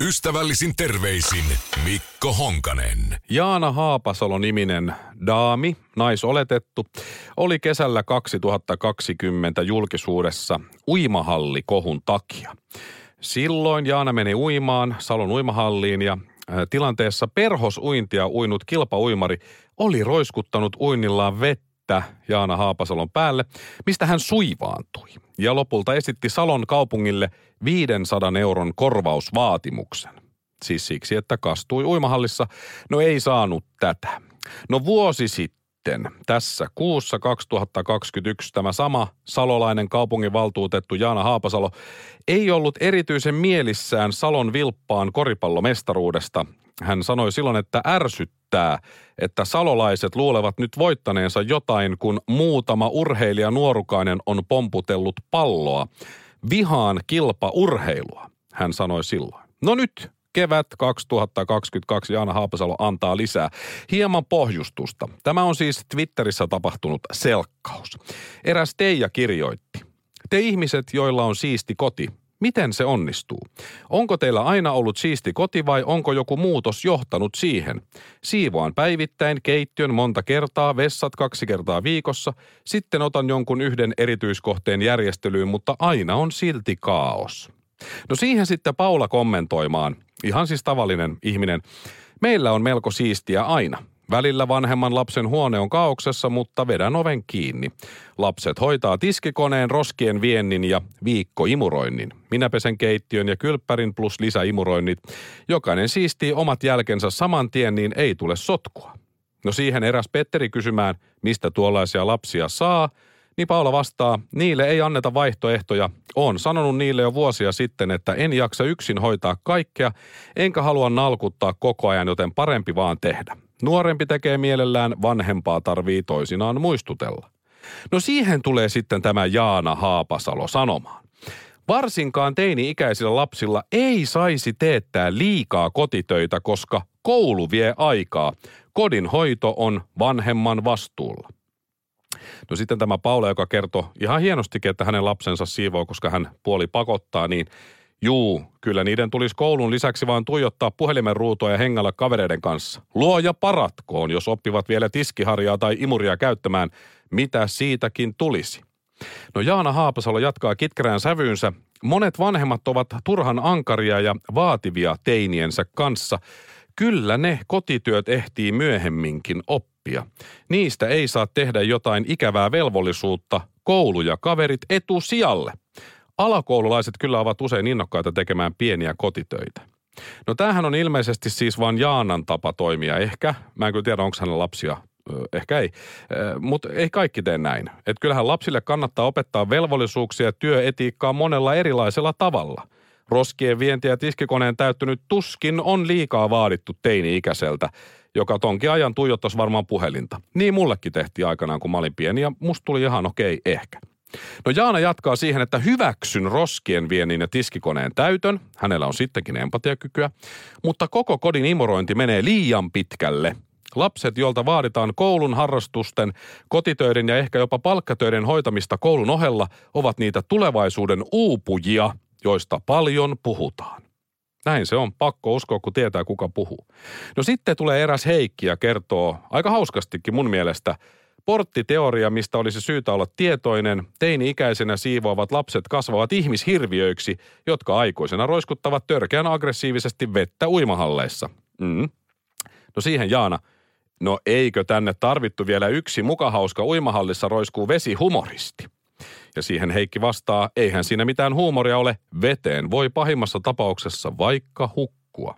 Ystävällisin terveisin Mikko Honkanen. Jaana Haapasalo-niminen daami, naisoletettu, oli kesällä 2020 julkisuudessa uimahalli-kohun takia. Silloin Jaana meni uimaan Salon uimahalliin ja äh, tilanteessa perhosuintia uinut kilpauimari oli roiskuttanut uinnillaan vettä Jaana Haapasalon päälle, mistä hän suivaantui. Ja lopulta esitti Salon kaupungille 500 euron korvausvaatimuksen. Siis siksi, että kastui uimahallissa. No ei saanut tätä. No vuosi sitten, tässä kuussa 2021, tämä sama salolainen kaupunginvaltuutettu Jaana Haapasalo ei ollut erityisen mielissään Salon vilppaan koripallomestaruudesta. Hän sanoi silloin, että ärsyttää, että salolaiset luulevat nyt voittaneensa jotain, kun muutama urheilija nuorukainen on pomputellut palloa. Vihaan kilpa urheilua, hän sanoi silloin. No nyt kevät 2022 Jaana Haapasalo antaa lisää. Hieman pohjustusta. Tämä on siis Twitterissä tapahtunut selkkaus. Eräs Teija kirjoitti. Te ihmiset, joilla on siisti koti, miten se onnistuu? Onko teillä aina ollut siisti koti vai onko joku muutos johtanut siihen? Siivoan päivittäin keittiön monta kertaa, vessat kaksi kertaa viikossa, sitten otan jonkun yhden erityiskohteen järjestelyyn, mutta aina on silti kaos. No siihen sitten Paula kommentoimaan, ihan siis tavallinen ihminen. Meillä on melko siistiä aina. Välillä vanhemman lapsen huone on kaauksessa, mutta vedän oven kiinni. Lapset hoitaa tiskikoneen, roskien viennin ja viikkoimuroinnin. Minä pesen keittiön ja kylppärin plus lisäimuroinnit. Jokainen siistii omat jälkensä saman tien, niin ei tule sotkua. No siihen eräs Petteri kysymään, mistä tuollaisia lapsia saa, niin Paula vastaa, niille ei anneta vaihtoehtoja. Oon sanonut niille jo vuosia sitten, että en jaksa yksin hoitaa kaikkea, enkä halua nalkuttaa koko ajan, joten parempi vaan tehdä. Nuorempi tekee mielellään, vanhempaa tarvii toisinaan muistutella. No siihen tulee sitten tämä Jaana Haapasalo sanomaan. Varsinkaan teini-ikäisillä lapsilla ei saisi teettää liikaa kotitöitä, koska koulu vie aikaa. Kodin hoito on vanhemman vastuulla. No sitten tämä Paula, joka kertoi ihan hienostikin, että hänen lapsensa siivoo, koska hän puoli pakottaa, niin Juu, kyllä niiden tulisi koulun lisäksi vaan tuijottaa puhelimen ruutua ja hengällä kavereiden kanssa. Luoja paratkoon, jos oppivat vielä tiskiharjaa tai imuria käyttämään, mitä siitäkin tulisi. No Jaana Haapasalo jatkaa kitkerään sävyynsä. Monet vanhemmat ovat turhan ankaria ja vaativia teiniensä kanssa. Kyllä ne kotityöt ehtii myöhemminkin oppia. Niistä ei saa tehdä jotain ikävää velvollisuutta, koulu ja kaverit etusijalle – alakoululaiset kyllä ovat usein innokkaita tekemään pieniä kotitöitä. No tämähän on ilmeisesti siis vain Jaanan tapa toimia. Ehkä, mä en kyllä tiedä, onko hänellä lapsia ehkä ei. Mutta ei kaikki tee näin. Että kyllähän lapsille kannattaa opettaa velvollisuuksia ja työetiikkaa monella erilaisella tavalla. Roskien vienti ja tiskikoneen täyttynyt tuskin on liikaa vaadittu teini-ikäiseltä, joka tonkin ajan tuijottaisi varmaan puhelinta. Niin mullekin tehtiin aikanaan, kun mä olin pieni ja musta tuli ihan okei okay, ehkä. No Jaana jatkaa siihen, että hyväksyn roskien viennin ja tiskikoneen täytön. Hänellä on sittenkin empatiakykyä. Mutta koko kodin imurointi menee liian pitkälle. Lapset, joilta vaaditaan koulun harrastusten, kotitöiden ja ehkä jopa palkkatöiden hoitamista koulun ohella, ovat niitä tulevaisuuden uupujia, joista paljon puhutaan. Näin se on. Pakko uskoa, kun tietää, kuka puhuu. No sitten tulee eräs Heikki ja kertoo aika hauskastikin mun mielestä – Porttiteoria, mistä olisi syytä olla tietoinen, teini-ikäisenä siivoavat lapset kasvavat ihmishirviöiksi, jotka aikuisena roiskuttavat törkeän aggressiivisesti vettä uimahalleissa. Mm. No siihen Jaana, no eikö tänne tarvittu vielä yksi mukahauska uimahallissa roiskuu vesihumoristi? Ja siihen Heikki vastaa, eihän siinä mitään huumoria ole, veteen voi pahimmassa tapauksessa vaikka hukkua.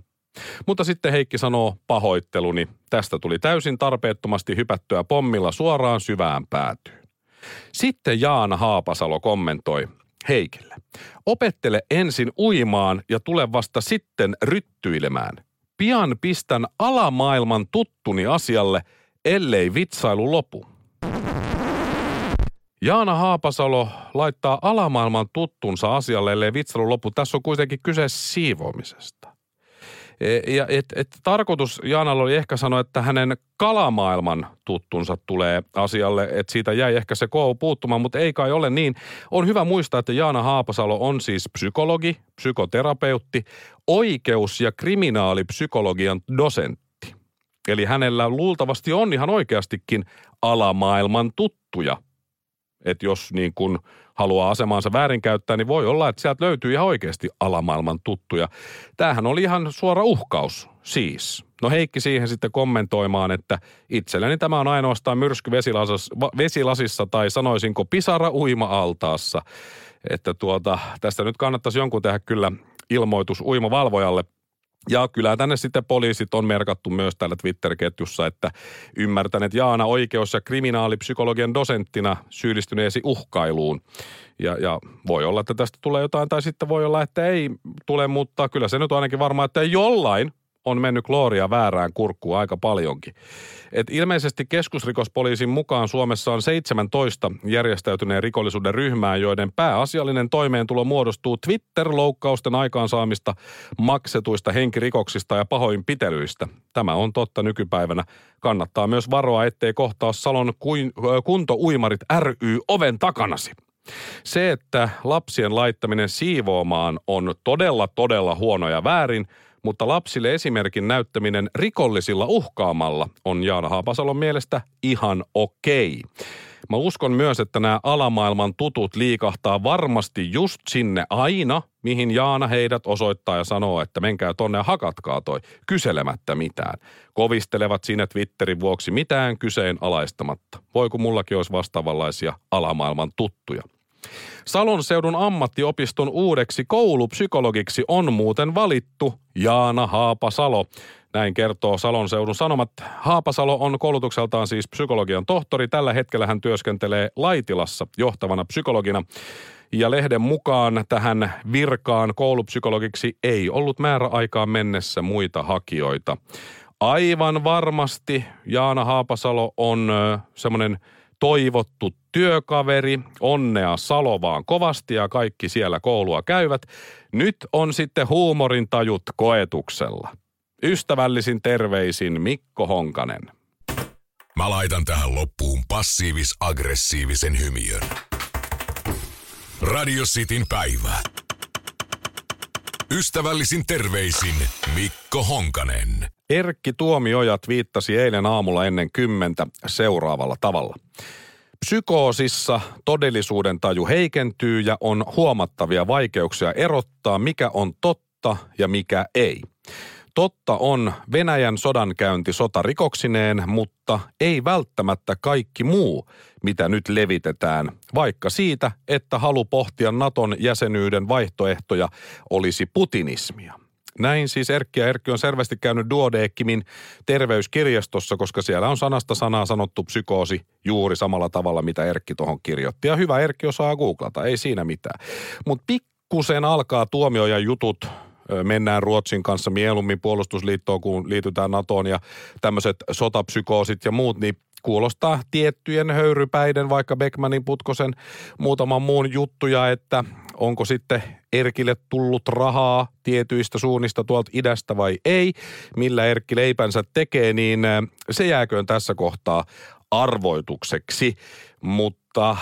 Mutta sitten Heikki sanoo pahoitteluni. Tästä tuli täysin tarpeettomasti hypättyä pommilla suoraan syvään päätyyn. Sitten Jaana Haapasalo kommentoi Heikille. Opettele ensin uimaan ja tule vasta sitten ryttyilemään. Pian pistän alamaailman tuttuni asialle, ellei vitsailu lopu. Jaana Haapasalo laittaa alamaailman tuttunsa asialle, ellei vitsailu lopu. Tässä on kuitenkin kyse siivoamisesta. E, ja et, et tarkoitus Jaanalla oli ehkä sanoa, että hänen kalamaailman tuttunsa tulee asialle, että siitä jäi ehkä se koulu puuttumaan, mutta ei kai ole niin. On hyvä muistaa, että Jaana Haapasalo on siis psykologi, psykoterapeutti, oikeus- ja kriminaalipsykologian dosentti. Eli hänellä luultavasti on ihan oikeastikin alamaailman tuttuja. Että jos niin kuin haluaa asemaansa väärinkäyttää, niin voi olla, että sieltä löytyy ihan oikeasti alamaailman tuttuja. Tämähän oli ihan suora uhkaus siis. No Heikki siihen sitten kommentoimaan, että itselleni tämä on ainoastaan myrsky vesilasissa tai sanoisinko pisara uima-altaassa. Että tuota, tästä nyt kannattaisi jonkun tehdä kyllä ilmoitus uimavalvojalle – ja kyllä tänne sitten poliisit on merkattu myös täällä Twitter-ketjussa, että ymmärtäneet Jaana oikeus- ja kriminaalipsykologian dosenttina syyllistyneesi uhkailuun. Ja, ja voi olla, että tästä tulee jotain, tai sitten voi olla, että ei tule, mutta kyllä se nyt on ainakin varmaa, että jollain on mennyt Gloria väärään kurkkuun aika paljonkin. Et ilmeisesti keskusrikospoliisin mukaan Suomessa on 17 järjestäytyneen rikollisuuden ryhmää, joiden pääasiallinen toimeentulo muodostuu Twitter-loukkausten aikaansaamista, maksetuista henkirikoksista ja pahoinpitelyistä. Tämä on totta nykypäivänä. Kannattaa myös varoa, ettei kohtaa Salon kuntouimarit ry oven takanasi. Se, että lapsien laittaminen siivoamaan on todella, todella huono ja väärin – mutta lapsille esimerkin näyttäminen rikollisilla uhkaamalla on Jaana Haapasalon mielestä ihan okei. Mä uskon myös, että nämä alamaailman tutut liikahtaa varmasti just sinne aina, mihin Jaana heidät osoittaa ja sanoo, että menkää tonne ja hakatkaa toi, kyselemättä mitään. Kovistelevat siinä Twitterin vuoksi mitään kyseen alaistamatta. Voiko mullakin olisi vastaavanlaisia alamaailman tuttuja? Salon seudun ammattiopiston uudeksi koulupsykologiksi on muuten valittu Jaana Haapasalo. Näin kertoo Salon seudun sanomat. Haapasalo on koulutukseltaan siis psykologian tohtori. Tällä hetkellä hän työskentelee Laitilassa johtavana psykologina. Ja lehden mukaan tähän virkaan koulupsykologiksi ei ollut määräaikaan mennessä muita hakijoita. Aivan varmasti Jaana Haapasalo on semmoinen toivottu työkaveri, onnea Salovaan kovasti ja kaikki siellä koulua käyvät. Nyt on sitten huumorin tajut koetuksella. Ystävällisin terveisin Mikko Honkanen. Mä laitan tähän loppuun passiivis-aggressiivisen hymiön. Radio Cityn päivä. Ystävällisin terveisin Mikko Honkanen. Erkki Tuomioja viittasi eilen aamulla ennen kymmentä seuraavalla tavalla. Psykoosissa todellisuuden taju heikentyy ja on huomattavia vaikeuksia erottaa, mikä on totta ja mikä ei. Totta on Venäjän sodankäynti sotarikoksineen, mutta ei välttämättä kaikki muu, mitä nyt levitetään, vaikka siitä, että halu pohtia Naton jäsenyyden vaihtoehtoja olisi putinismia. Näin siis Erkki ja Erkki on selvästi käynyt Duodeckimin terveyskirjastossa, koska siellä on sanasta sanaa sanottu psykoosi juuri samalla tavalla, mitä Erkki tuohon kirjoitti. Ja hyvä Erkki osaa googlata, ei siinä mitään. Mutta pikkusen alkaa tuomioja jutut mennään Ruotsin kanssa mieluummin puolustusliittoon, kun liitytään NATOon ja tämmöiset sotapsykoosit ja muut, niin kuulostaa tiettyjen höyrypäiden, vaikka Beckmanin, Putkosen, muutaman muun juttuja, että onko sitten Erkille tullut rahaa tietyistä suunnista tuolta idästä vai ei, millä Erkki leipänsä tekee, niin se jääköön tässä kohtaa arvoitukseksi. Mutta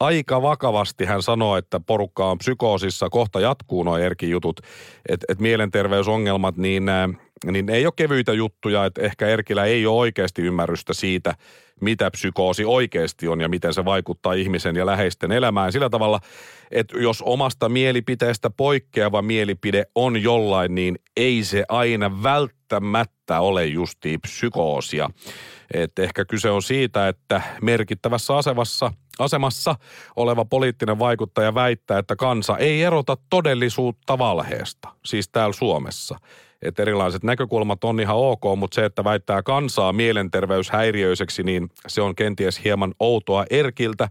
aika vakavasti hän sanoi, että porukka on psykoosissa, kohta jatkuu nuo Erkin jutut, että et mielenterveysongelmat, niin, niin ei ole kevyitä juttuja, että ehkä Erkillä ei ole oikeasti ymmärrystä siitä, mitä psykoosi oikeasti on ja miten se vaikuttaa ihmisen ja läheisten elämään. Sillä tavalla, että jos omasta mielipiteestä poikkeava mielipide on jollain, niin ei se aina välttämättä ole justiin psykoosia. Et ehkä kyse on siitä, että merkittävässä asemassa, asemassa oleva poliittinen vaikuttaja väittää, että kansa ei erota todellisuutta valheesta, siis täällä Suomessa. Että erilaiset näkökulmat on ihan ok, mutta se, että väittää kansaa mielenterveyshäiriöiseksi, niin se on kenties hieman outoa Erkiltä.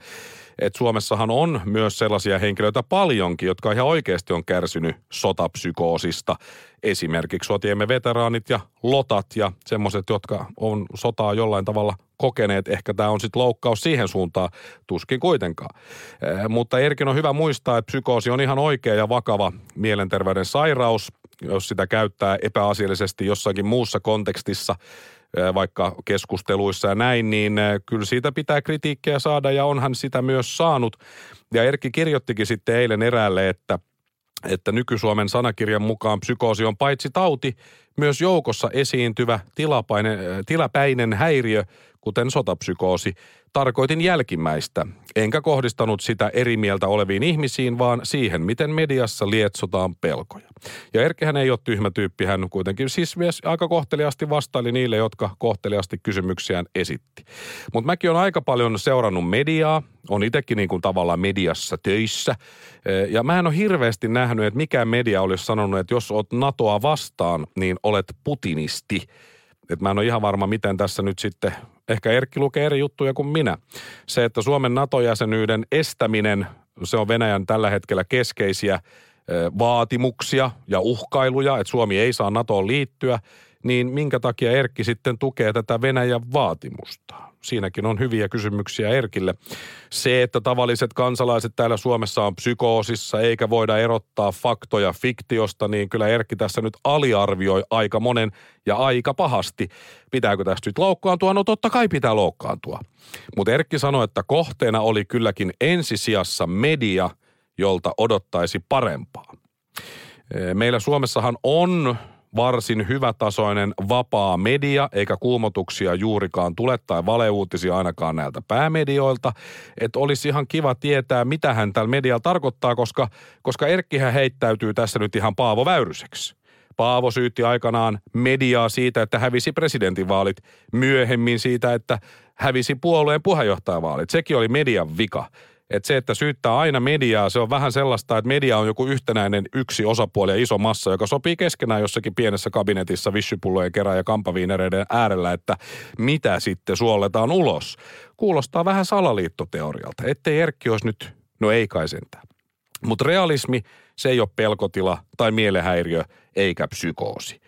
Et Suomessahan on myös sellaisia henkilöitä paljonkin, jotka ihan oikeasti on kärsinyt sotapsykoosista. Esimerkiksi sotiemme veteraanit ja lotat ja semmoiset, jotka on sotaa jollain tavalla kokeneet. Ehkä tämä on sitten loukkaus siihen suuntaan, tuskin kuitenkaan. Eh, mutta Erkin on hyvä muistaa, että psykoosi on ihan oikea ja vakava mielenterveyden sairaus, jos sitä käyttää epäasiallisesti jossakin muussa kontekstissa – vaikka keskusteluissa ja näin, niin kyllä siitä pitää kritiikkiä saada ja onhan sitä myös saanut. Ja Erkki kirjoittikin sitten eilen eräälle, että että nyky-Suomen sanakirjan mukaan psykoosi on paitsi tauti, myös joukossa esiintyvä tilapäinen, häiriö, kuten sotapsykoosi, Tarkoitin jälkimmäistä, enkä kohdistanut sitä eri mieltä oleviin ihmisiin, vaan siihen, miten mediassa lietsotaan pelkoja. Ja Erkkihän ei ole tyhmä tyyppi, hän kuitenkin siis aika kohteliasti vastaili niille, jotka kohteliasti kysymyksiään esitti. Mutta mäkin olen aika paljon seurannut mediaa, on itsekin niin kuin tavallaan mediassa töissä. Ja mä en ole hirveästi nähnyt, että mikä media olisi sanonut, että jos oot NATOa vastaan, niin olet putinisti. Et mä en ole ihan varma, miten tässä nyt sitten ehkä Erkki lukee eri juttuja kuin minä. Se, että Suomen NATO-jäsenyyden estäminen, se on Venäjän tällä hetkellä keskeisiä vaatimuksia ja uhkailuja, että Suomi ei saa NATOon liittyä, niin minkä takia Erkki sitten tukee tätä Venäjän vaatimusta? Siinäkin on hyviä kysymyksiä Erkille. Se, että tavalliset kansalaiset täällä Suomessa on psykoosissa eikä voida erottaa faktoja fiktiosta, niin kyllä Erkki tässä nyt aliarvioi aika monen ja aika pahasti. Pitääkö tästä nyt loukkaantua? No totta kai pitää loukkaantua. Mutta Erkki sanoi, että kohteena oli kylläkin ensisijassa media, jolta odottaisi parempaa. Meillä Suomessahan on varsin hyvätasoinen vapaa media, eikä kuumotuksia juurikaan tule tai valeuutisia ainakaan näiltä päämedioilta. Että olisi ihan kiva tietää, mitä hän tällä medialla tarkoittaa, koska, koska Erkkihän heittäytyy tässä nyt ihan Paavo Väyryseksi. Paavo syytti aikanaan mediaa siitä, että hävisi presidentinvaalit, myöhemmin siitä, että hävisi puolueen puheenjohtajavaalit. Sekin oli median vika. Että se, että syyttää aina mediaa, se on vähän sellaista, että media on joku yhtenäinen yksi osapuoli ja iso massa, joka sopii keskenään jossakin pienessä kabinetissa vissypullojen kerran ja kampaviinereiden äärellä, että mitä sitten suolletaan ulos. Kuulostaa vähän salaliittoteorialta, ettei Erkki olisi nyt, no ei kai sentään. Mutta realismi, se ei ole pelkotila tai mielehäiriö eikä psykoosi.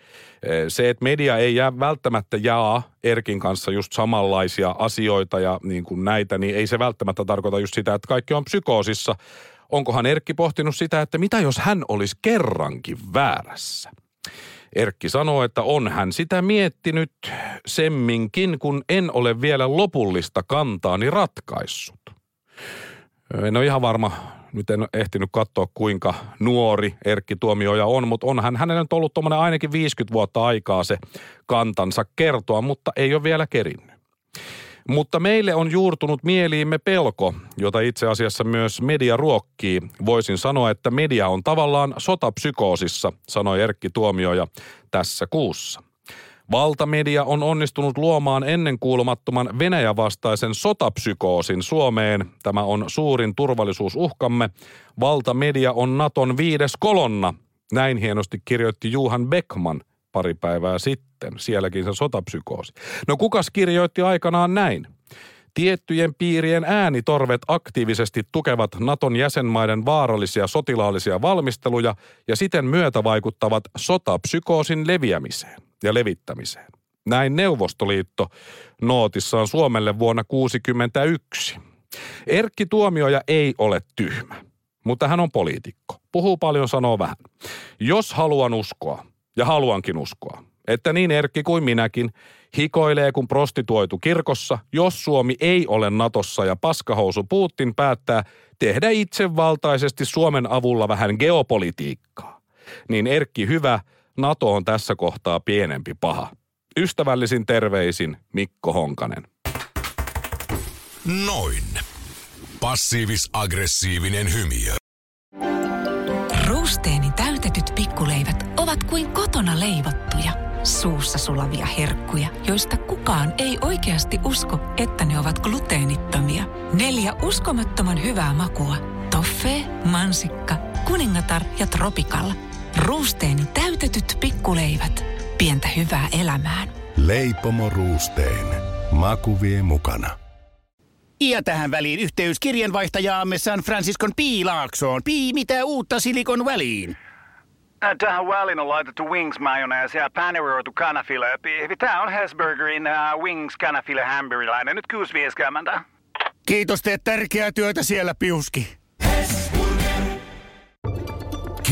Se, että media ei jää välttämättä jaa Erkin kanssa just samanlaisia asioita ja niin kuin näitä, niin ei se välttämättä tarkoita just sitä, että kaikki on psykoosissa. Onkohan Erkki pohtinut sitä, että mitä jos hän olisi kerrankin väärässä? Erkki sanoo, että on hän sitä miettinyt semminkin, kun en ole vielä lopullista kantaani ratkaissut. En ole ihan varma, nyt en ehtinyt katsoa kuinka nuori Erkki Tuomioja on, mutta onhan hänellä nyt ollut tuommoinen ainakin 50 vuotta aikaa se kantansa kertoa, mutta ei ole vielä kerinnyt. Mutta meille on juurtunut mieliimme pelko, jota itse asiassa myös media ruokkii. Voisin sanoa, että media on tavallaan sotapsykoosissa, sanoi Erkki Tuomioja tässä kuussa. Valtamedia on onnistunut luomaan ennenkuulumattoman Venäjän vastaisen sotapsykoosin Suomeen. Tämä on suurin turvallisuusuhkamme. Valtamedia on Naton viides kolonna. Näin hienosti kirjoitti Juhan Beckman pari päivää sitten. Sielläkin se sotapsykoosi. No kukas kirjoitti aikanaan näin? Tiettyjen piirien äänitorvet aktiivisesti tukevat Naton jäsenmaiden vaarallisia sotilaallisia valmisteluja ja siten myötävaikuttavat sotapsykoosin leviämiseen ja levittämiseen. Näin Neuvostoliitto nootissaan Suomelle vuonna 1961. Erkki Tuomioja ei ole tyhmä, mutta hän on poliitikko. Puhuu paljon, sanoo vähän. Jos haluan uskoa, ja haluankin uskoa, että niin Erkki kuin minäkin hikoilee kun prostituoitu kirkossa, jos Suomi ei ole Natossa ja paskahousu Putin päättää tehdä itsevaltaisesti Suomen avulla vähän geopolitiikkaa. Niin Erkki hyvä, NATO on tässä kohtaa pienempi paha. Ystävällisin terveisin Mikko Honkanen. Noin. Passiivis-aggressiivinen hymiö. Ruusteeni täytetyt pikkuleivät ovat kuin kotona leivottuja, suussa sulavia herkkuja, joista kukaan ei oikeasti usko, että ne ovat gluteenittomia. Neljä uskomattoman hyvää makua. Toffee, mansikka, kuningatar ja tropikalla – Ruusteen täytetyt pikkuleivät. Pientä hyvää elämään. Leipomo Ruusteen. Maku vie mukana. Ja tähän väliin yhteys kirjanvaihtajaamme San Franciscon Piilaaksoon. Pii, mitä uutta Silikon väliin? Äh, Tähän väliin on laitettu wings mayonnaise ja paneroitu kanafila. Tämä on Hesburgerin uh, wings kanafila hamburilainen. Nyt 6.50. Kiitos, teet tärkeää työtä siellä, Piuski.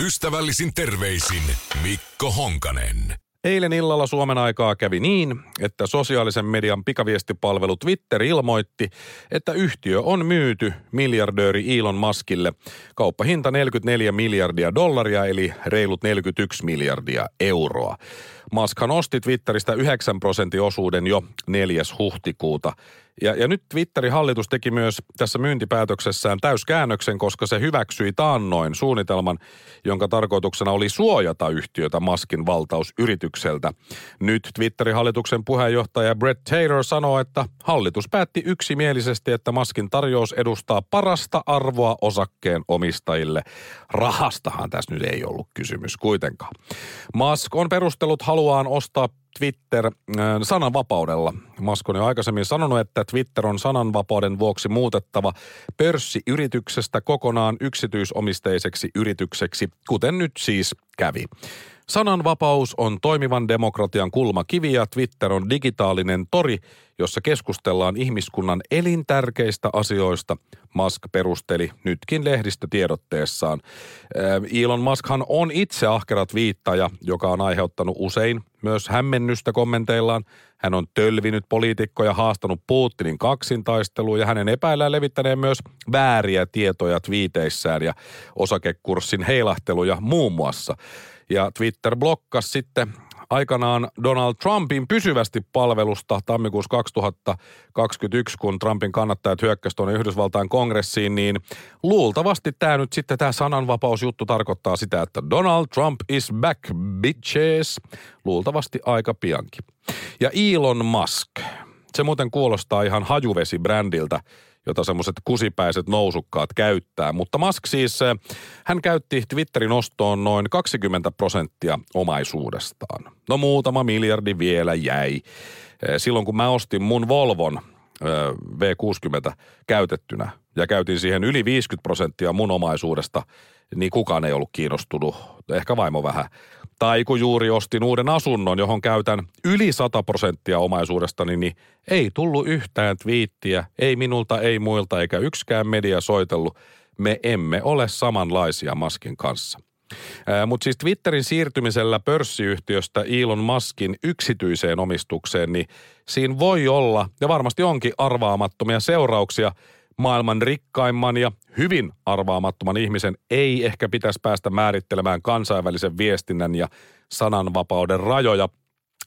Ystävällisin terveisin Mikko Honkanen. Eilen illalla Suomen aikaa kävi niin, että sosiaalisen median pikaviestipalvelu Twitter ilmoitti, että yhtiö on myyty miljardööri Elon Muskille. Kauppahinta 44 miljardia dollaria eli reilut 41 miljardia euroa. Muskhan osti Twitteristä 9 prosentin osuuden jo 4. huhtikuuta. Ja, ja nyt Twitterin hallitus teki myös tässä myyntipäätöksessään täyskäännöksen, koska se hyväksyi taannoin suunnitelman, jonka tarkoituksena oli suojata yhtiötä Maskin valtausyritykseltä. Nyt Twitterin hallituksen puheenjohtaja Brett Taylor sanoo, että hallitus päätti yksimielisesti, että Maskin tarjous edustaa parasta arvoa osakkeen omistajille. Rahastahan tässä nyt ei ollut kysymys kuitenkaan. Musk on perustellut haluaan ostaa Twitter äh, sananvapaudella. Musk on jo aikaisemmin sanonut, että Twitter on sananvapauden vuoksi muutettava pörssiyrityksestä kokonaan yksityisomisteiseksi yritykseksi, kuten nyt siis kävi. Sananvapaus on toimivan demokratian kulmakivi ja Twitter on digitaalinen tori, jossa keskustellaan ihmiskunnan elintärkeistä asioista, Musk perusteli nytkin lehdistötiedotteessaan. Äh, Elon Muskhan on itse ahkera viittaja, joka on aiheuttanut usein myös hämmennystä kommenteillaan. Hän on tölvinyt poliitikkoja, haastanut Putinin kaksintaisteluun ja hänen epäillään levittäneen myös vääriä tietoja twiiteissään ja osakekurssin heilahteluja muun muassa. Ja Twitter blokkasi sitten aikanaan Donald Trumpin pysyvästi palvelusta tammikuussa 2021, kun Trumpin kannattajat hyökkäsivät tuonne Yhdysvaltain kongressiin, niin luultavasti tämä nyt sitten tämä sananvapausjuttu tarkoittaa sitä, että Donald Trump is back, bitches. Luultavasti aika piankin. Ja Elon Musk. Se muuten kuulostaa ihan hajuvesi-brändiltä jota semmoiset kusipäiset nousukkaat käyttää. Mutta Musk siis, eh, hän käytti Twitterin ostoon noin 20 prosenttia omaisuudestaan. No muutama miljardi vielä jäi. Eh, silloin kun mä ostin mun Volvon eh, V60 käytettynä ja käytin siihen yli 50 prosenttia mun omaisuudesta, niin kukaan ei ollut kiinnostunut, ehkä vaimo vähän. Tai kun juuri ostin uuden asunnon, johon käytän yli 100 prosenttia omaisuudestani, niin ei tullut yhtään twiittiä, ei minulta, ei muilta eikä yksikään media soitellut. Me emme ole samanlaisia Maskin kanssa. Mutta siis Twitterin siirtymisellä pörssiyhtiöstä Elon Muskin yksityiseen omistukseen, niin siinä voi olla, ja varmasti onkin arvaamattomia seurauksia – maailman rikkaimman ja hyvin arvaamattoman ihmisen ei ehkä pitäisi päästä määrittelemään kansainvälisen viestinnän ja sananvapauden rajoja.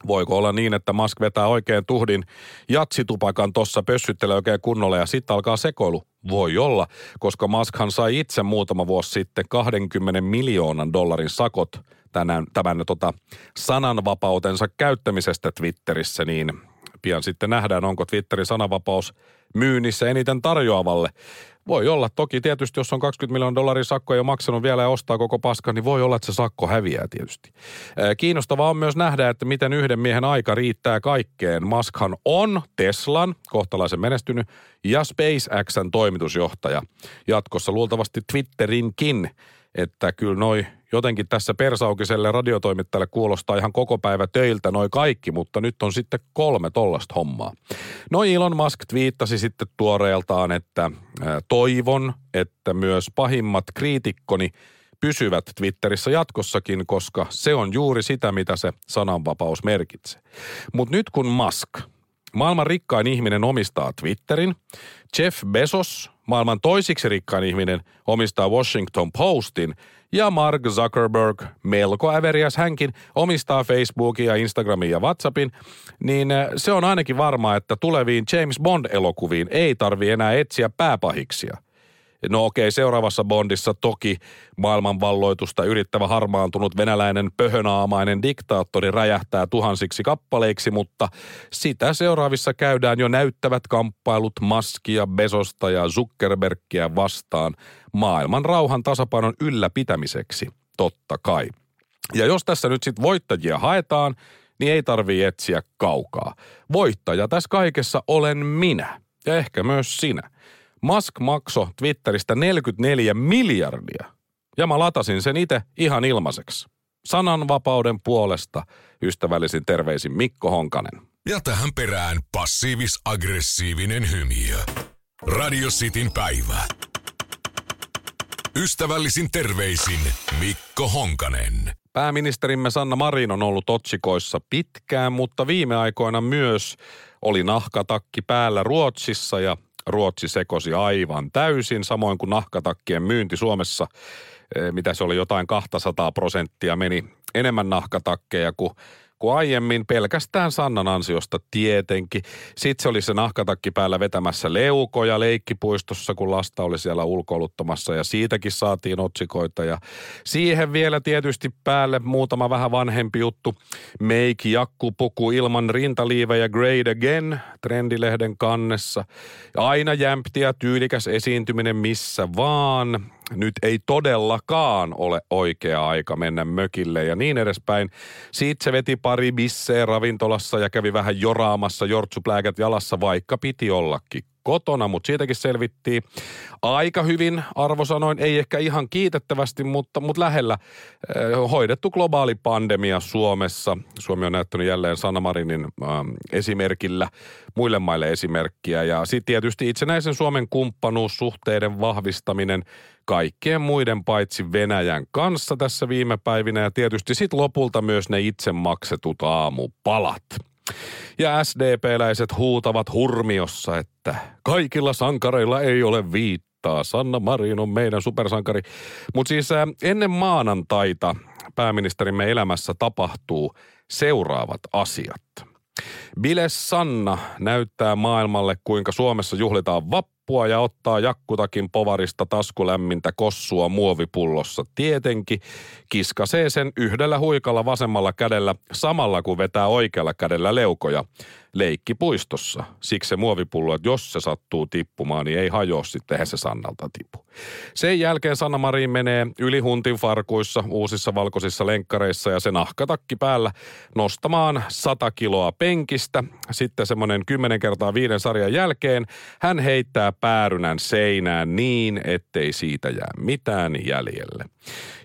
Voiko olla niin, että Musk vetää oikein tuhdin jatsitupakan tossa, pössyttelee oikein kunnolla ja sitten alkaa sekoilu? Voi olla, koska Muskhan sai itse muutama vuosi sitten 20 miljoonan dollarin sakot tämän, tämän tota, sananvapautensa käyttämisestä Twitterissä, niin pian sitten nähdään, onko Twitterin sananvapaus myynnissä eniten tarjoavalle. Voi olla toki tietysti, jos on 20 miljoonaa dollaria sakkoja jo maksanut vielä ja ostaa koko paska, niin voi olla, että se sakko häviää tietysti. Kiinnostavaa on myös nähdä, että miten yhden miehen aika riittää kaikkeen. Muskhan on Teslan, kohtalaisen menestynyt, ja SpaceXn toimitusjohtaja. Jatkossa luultavasti Twitterinkin, että kyllä noi jotenkin tässä persaukiselle radiotoimittajalle kuulostaa ihan koko päivä töiltä noin kaikki, mutta nyt on sitten kolme tollasta hommaa. No Elon Musk twiittasi sitten tuoreeltaan, että toivon, että myös pahimmat kriitikkoni pysyvät Twitterissä jatkossakin, koska se on juuri sitä, mitä se sananvapaus merkitsee. Mutta nyt kun Musk, maailman rikkain ihminen omistaa Twitterin, Jeff Bezos, maailman toisiksi rikkain ihminen, omistaa Washington Postin Ja Mark Zuckerberg, melko äveriäs hänkin, omistaa Facebookin ja Instagramin ja WhatsAppin, niin äh, se on ainakin varma, että tuleviin James Bond-elokuviin ei tarvi enää etsiä pääpahiksia. No okei, seuraavassa Bondissa toki maailmanvalloitusta yrittävä harmaantunut venäläinen pöhönaamainen diktaattori räjähtää tuhansiksi kappaleiksi, mutta sitä seuraavissa käydään jo näyttävät kamppailut Maskia, Besosta ja Zuckerbergia vastaan maailman rauhan tasapainon ylläpitämiseksi, totta kai. Ja jos tässä nyt sitten voittajia haetaan, niin ei tarvii etsiä kaukaa. Voittaja tässä kaikessa olen minä ja ehkä myös sinä. Musk maksoi Twitteristä 44 miljardia. Ja mä latasin sen itse ihan ilmaiseksi. Sananvapauden puolesta ystävällisin terveisin Mikko Honkanen. Ja tähän perään passiivis-aggressiivinen hymiö. Radio Cityn päivä. Ystävällisin terveisin Mikko Honkanen. Pääministerimme Sanna Marin on ollut otsikoissa pitkään, mutta viime aikoina myös oli nahkatakki päällä Ruotsissa ja Ruotsi sekosi aivan täysin, samoin kuin nahkatakkien myynti Suomessa, eh, mitä se oli jotain 200 prosenttia, meni enemmän nahkatakkeja kuin kuin aiemmin pelkästään Sannan ansiosta tietenkin. Sitten se oli se nahkatakki päällä vetämässä leukoja leikkipuistossa, kun lasta oli siellä ulkoiluttamassa ja siitäkin saatiin otsikoita. Ja siihen vielä tietysti päälle muutama vähän vanhempi juttu. Meiki jakkupuku ilman rintaliivejä Great Again trendilehden kannessa. Aina jämpti ja tyylikäs esiintyminen missä vaan nyt ei todellakaan ole oikea aika mennä mökille ja niin edespäin. Siitä se veti pari bisseä ravintolassa ja kävi vähän joraamassa jortsupläkät jalassa, vaikka piti ollakin kotona, mutta siitäkin selvittiin aika hyvin arvosanoin, ei ehkä ihan kiitettävästi, mutta, mutta lähellä eh, hoidettu globaali pandemia Suomessa. Suomi on näyttänyt jälleen Sanna Marinin äh, esimerkillä muille maille esimerkkiä ja sitten tietysti itsenäisen Suomen kumppanuussuhteiden vahvistaminen kaikkien muiden paitsi Venäjän kanssa tässä viime päivinä ja tietysti sitten lopulta myös ne itse maksetut aamupalat. Ja SDP-läiset huutavat hurmiossa, että kaikilla sankareilla ei ole viittaa. Sanna Marin on meidän supersankari. Mutta siis ennen maanantaita pääministerimme elämässä tapahtuu seuraavat asiat. Bile Sanna näyttää maailmalle, kuinka Suomessa juhlitaan vappua ja ottaa jakkutakin povarista taskulämmintä kossua muovipullossa. Tietenkin kiskasee sen yhdellä huikalla vasemmalla kädellä samalla kun vetää oikealla kädellä leukoja leikkipuistossa. Siksi se muovipullo, että jos se sattuu tippumaan, niin ei hajoa sitten, eihän se Sannalta tipu. Sen jälkeen Sanna Marin menee yli huntin farkuissa, uusissa valkoisissa lenkkareissa ja se nahkatakki päällä nostamaan 100 kiloa penkistä. Sitten semmoinen 10 kertaa viiden sarjan jälkeen hän heittää päärynän seinään niin, ettei siitä jää mitään jäljelle.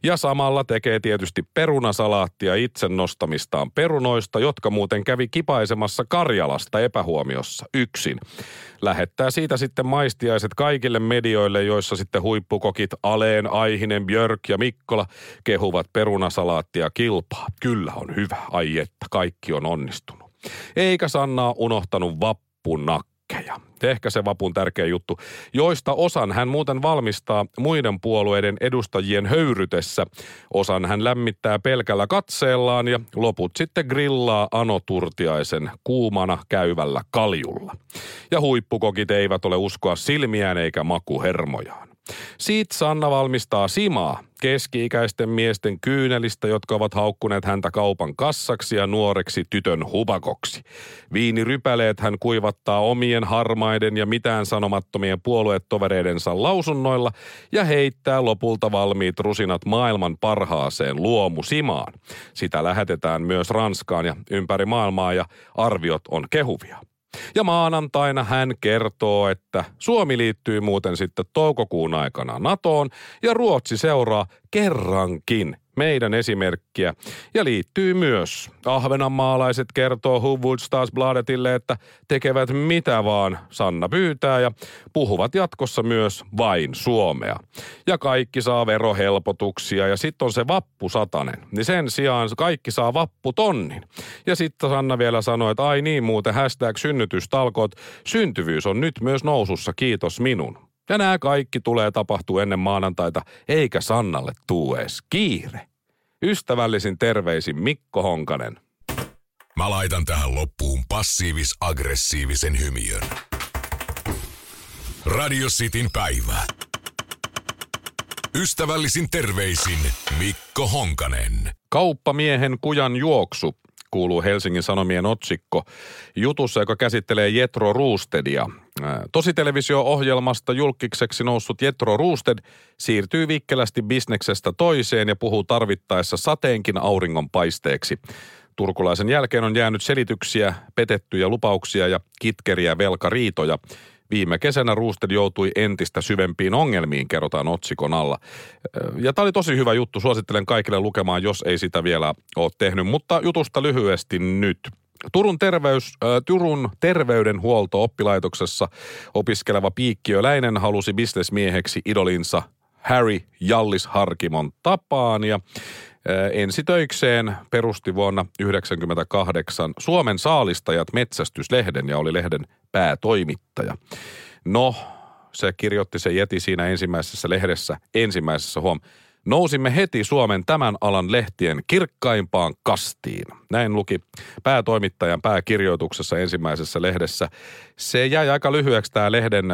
Ja samalla tekee tietysti perunasalaattia itse nostamistaan perunoista, jotka muuten kävi kipaisemassa Karjalasta epähuomiossa yksin. Lähettää siitä sitten maistiaiset kaikille medioille, joissa sitten huippukokit Aleen, Aihinen, Björk ja Mikkola kehuvat perunasalaattia kilpaa. Kyllä on hyvä, ai että, kaikki on onnistunut. Eikä Sanna unohtanut vappunakkeja ehkä se vapun tärkeä juttu, joista osan hän muuten valmistaa muiden puolueiden edustajien höyrytessä. Osan hän lämmittää pelkällä katseellaan ja loput sitten grillaa Ano Turtiaisen kuumana käyvällä kaljulla. Ja huippukokit eivät ole uskoa silmiään eikä makuhermojaan. Siitä Sanna valmistaa simaa, keski-ikäisten miesten kyynelistä, jotka ovat haukkuneet häntä kaupan kassaksi ja nuoreksi tytön hubakoksi. Viinirypäleet hän kuivattaa omien harmaiden ja mitään sanomattomien puoluetovereidensa lausunnoilla ja heittää lopulta valmiit rusinat maailman parhaaseen luomusimaan. Sitä lähetetään myös Ranskaan ja ympäri maailmaa ja arviot on kehuvia. Ja maanantaina hän kertoo, että Suomi liittyy muuten sitten toukokuun aikana NATOon ja Ruotsi seuraa kerrankin meidän esimerkkiä ja liittyy myös. Ahvenanmaalaiset kertoo Huvud Stadsbladetille, että tekevät mitä vaan Sanna pyytää ja puhuvat jatkossa myös vain suomea. Ja kaikki saa verohelpotuksia ja sitten on se vappusatanen. Niin sen sijaan kaikki saa vapputonnin. Ja sitten Sanna vielä sanoi, että ai niin muuten hashtag synnytystalkoot, syntyvyys on nyt myös nousussa, kiitos minun. Ja nämä kaikki tulee tapahtuu ennen maanantaita, eikä Sannalle tuu edes kiire. Ystävällisin terveisin Mikko Honkanen. Mä laitan tähän loppuun passiivis-aggressiivisen hymiön. Radio Cityn päivä. Ystävällisin terveisin Mikko Honkanen. Kauppamiehen kujan juoksu kuuluu Helsingin Sanomien otsikko jutussa, joka käsittelee Jetro Roostedia. Tositelevisio-ohjelmasta julkikseksi noussut Jetro Roosted siirtyy vikkelästi bisneksestä toiseen ja puhuu tarvittaessa sateenkin auringon paisteeksi. Turkulaisen jälkeen on jäänyt selityksiä, petettyjä lupauksia ja kitkeriä velkariitoja. Viime kesänä Roosted joutui entistä syvempiin ongelmiin, kerrotaan otsikon alla. Ja tämä oli tosi hyvä juttu, suosittelen kaikille lukemaan, jos ei sitä vielä ole tehnyt. Mutta jutusta lyhyesti nyt. Turun, terveys, äh, Turun terveydenhuolto-oppilaitoksessa opiskeleva Piikkiöläinen halusi bisnesmieheksi idolinsa Harry Jallis Harkimon tapaan ja ensitöikseen perusti vuonna 1998 Suomen saalistajat metsästyslehden ja oli lehden päätoimittaja. No, se kirjoitti se Jeti siinä ensimmäisessä lehdessä, ensimmäisessä huom. Nousimme heti Suomen tämän alan lehtien kirkkaimpaan kastiin. Näin luki päätoimittajan pääkirjoituksessa ensimmäisessä lehdessä. Se jäi aika lyhyeksi tämä lehden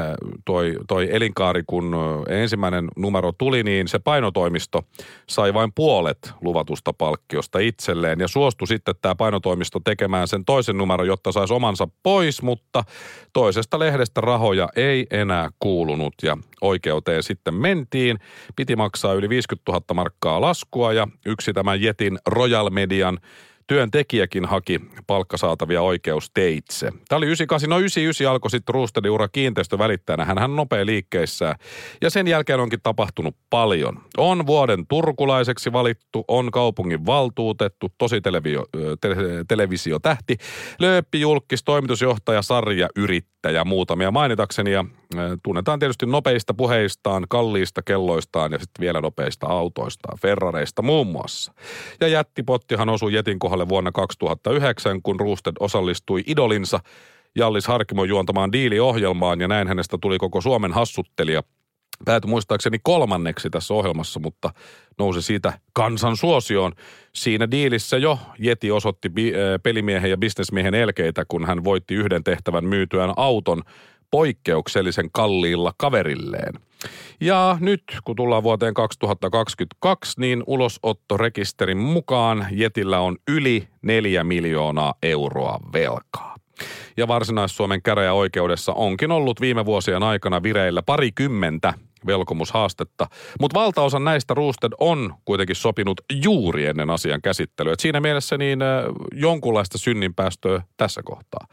toi, toi elinkaari, kun ensimmäinen numero tuli, niin se painotoimisto sai vain puolet luvatusta palkkiosta itselleen. Ja suostui sitten tämä painotoimisto tekemään sen toisen numero, jotta saisi omansa pois, mutta toisesta lehdestä rahoja ei enää kuulunut. Ja oikeuteen sitten mentiin. Piti maksaa yli 50 000 markkaa laskua ja yksi tämän Jetin Royal Median työntekijäkin haki palkkasaatavia oikeusteitse. Tämä oli 98, no 99 alkoi sitten Roostedin ura kiinteistövälittäjänä. Hän, nopea liikkeissään. Ja sen jälkeen onkin tapahtunut paljon. On vuoden turkulaiseksi valittu, on kaupungin valtuutettu, tosi televisio, te, televisiotähti, lööppi, julkis, toimitusjohtaja, sarja, yrittäjä, muutamia mainitakseni. Ja tunnetaan tietysti nopeista puheistaan, kalliista kelloistaan ja sitten vielä nopeista autoistaan, Ferrareista muun muassa. Ja jättipottihan osui Jetin kohdalle vuonna 2009, kun Roosted osallistui idolinsa Jallis Harkimon juontamaan diiliohjelmaan ja näin hänestä tuli koko Suomen hassuttelija. Päätyi muistaakseni kolmanneksi tässä ohjelmassa, mutta nousi siitä kansan suosioon. Siinä diilissä jo Jeti osoitti pelimiehen ja bisnesmiehen elkeitä, kun hän voitti yhden tehtävän myytyään auton – poikkeuksellisen kalliilla kaverilleen. Ja nyt, kun tullaan vuoteen 2022, niin ulosottorekisterin mukaan Jetillä on yli 4 miljoonaa euroa velkaa. Ja Varsinais-Suomen käräjäoikeudessa onkin ollut viime vuosien aikana vireillä parikymmentä velkomushaastetta. Mutta valtaosa näistä Roosted on kuitenkin sopinut juuri ennen asian käsittelyä. Et siinä mielessä niin jonkunlaista synninpäästöä tässä kohtaa.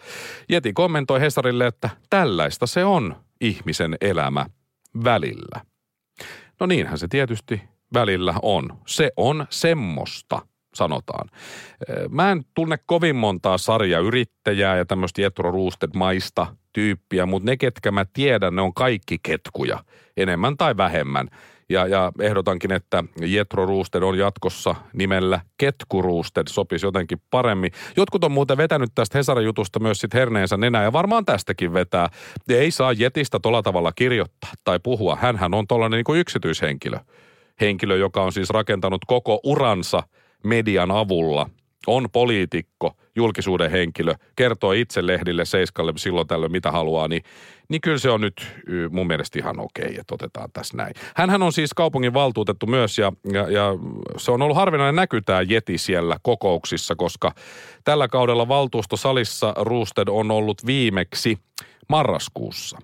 Jeti kommentoi Hesarille, että tällaista se on ihmisen elämä välillä. No niinhän se tietysti välillä on. Se on semmoista sanotaan. Mä en tunne kovin montaa sarjayrittäjää ja tämmöistä Jetro Roosted maista tyyppiä, mutta ne, ketkä mä tiedän, ne on kaikki ketkuja, enemmän tai vähemmän. Ja, ja ehdotankin, että Jetro Roosted on jatkossa nimellä Ketku Roosted, sopisi jotenkin paremmin. Jotkut on muuten vetänyt tästä Hesarin jutusta myös sit herneensä nenää, ja varmaan tästäkin vetää. Ei saa Jetistä tolla tavalla kirjoittaa tai puhua. Hänhän on tollainen niin yksityishenkilö. Henkilö, joka on siis rakentanut koko uransa median avulla – on poliitikko, julkisuuden henkilö, kertoo itse lehdille Seiskalle silloin tällöin mitä haluaa, niin, niin kyllä se on nyt mun mielestä ihan okei, että otetaan tässä näin. Hänhän on siis kaupungin valtuutettu myös ja, ja, ja se on ollut harvinainen näky tämä Jeti siellä kokouksissa, koska tällä kaudella valtuustosalissa Roosted on ollut viimeksi marraskuussa.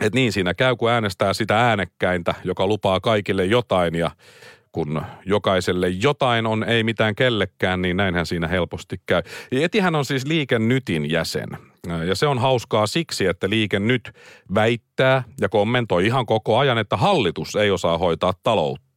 Et niin siinä käy, kun äänestää sitä äänekkäintä, joka lupaa kaikille jotain ja kun jokaiselle jotain on, ei mitään kellekään, niin näinhän siinä helposti käy. Etihän on siis Liike Nytin jäsen. Ja se on hauskaa siksi, että Liike Nyt väittää ja kommentoi ihan koko ajan, että hallitus ei osaa hoitaa taloutta.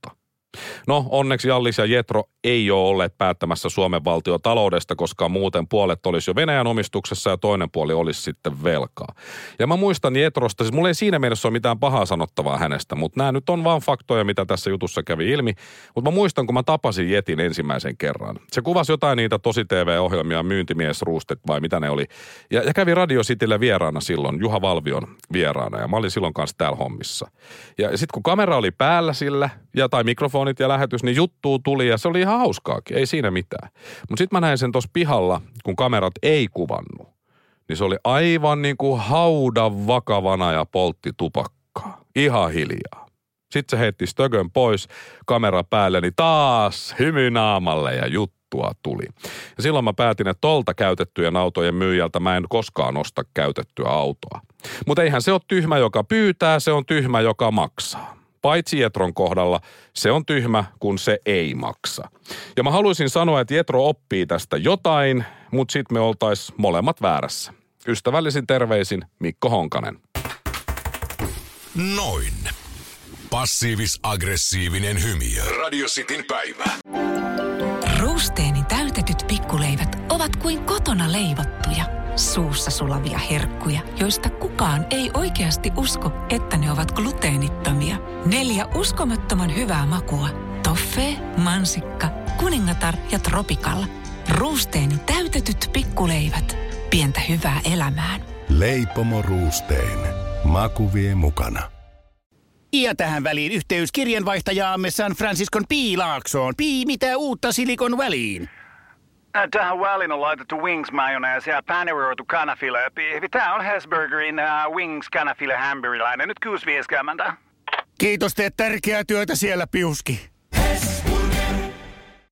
No onneksi Jallis ja Jetro ei ole olleet päättämässä Suomen valtiotaloudesta, koska muuten puolet olisi jo Venäjän omistuksessa ja toinen puoli olisi sitten velkaa. Ja mä muistan Jetrosta, siis mulla ei siinä mielessä ole mitään pahaa sanottavaa hänestä, mutta nämä nyt on vaan faktoja, mitä tässä jutussa kävi ilmi. Mutta mä muistan, kun mä tapasin Jetin ensimmäisen kerran. Se kuvasi jotain niitä tosi TV-ohjelmia, myyntimies, ruustet vai mitä ne oli. Ja, ja kävi Radio Citylle vieraana silloin, Juha Valvion vieraana. Ja mä olin silloin kanssa täällä hommissa. Ja sitten kun kamera oli päällä sillä, ja tai mikrofonit ja lähetys, niin juttuu tuli ja se oli ihan hauskaakin, ei siinä mitään. Mutta sitten mä näin sen tuossa pihalla, kun kamerat ei kuvannut. Niin se oli aivan niin kuin haudan vakavana ja poltti tupakkaa. Ihan hiljaa. Sitten se heitti stögön pois, kamera päälle, niin taas hymy naamalle ja juttua tuli. Ja silloin mä päätin, että tolta käytettyjen autojen myyjältä mä en koskaan osta käytettyä autoa. Mutta eihän se ole tyhmä, joka pyytää, se on tyhmä, joka maksaa. Paitsi Jetron kohdalla se on tyhmä, kun se ei maksa. Ja mä haluaisin sanoa, että Jetro oppii tästä jotain, mutta sitten me oltais molemmat väärässä. Ystävällisin terveisin Mikko Honkanen. Noin. Passiivis-aggressiivinen hymy. Radio Cityn päivä. Ruusteeni täytetyt pikkuleivät ovat kuin kotona leivottuja, suussa sulavia herkkuja, joista kukaan ei oikeasti usko, että ne ovat gluteenittomia. Neljä uskomattoman hyvää makua. Toffee, mansikka, kuningatar ja tropikalla. Ruusteeni täytetyt pikkuleivät. Pientä hyvää elämään. Leipomo Ruusteen. Maku vie mukana. Ja tähän väliin yhteys kirjanvaihtajaamme San Franciscon Piilaaksoon. Pii, mitä uutta Silikon väliin? Ä, Tähän väliin on laitettu wings mayonnaise ja paneroitu kanafila. Tämä on Hesburgerin uh, wings kanafila hamburilainen. Nyt 6.50. Kiitos, teet tärkeää työtä siellä, Piuski.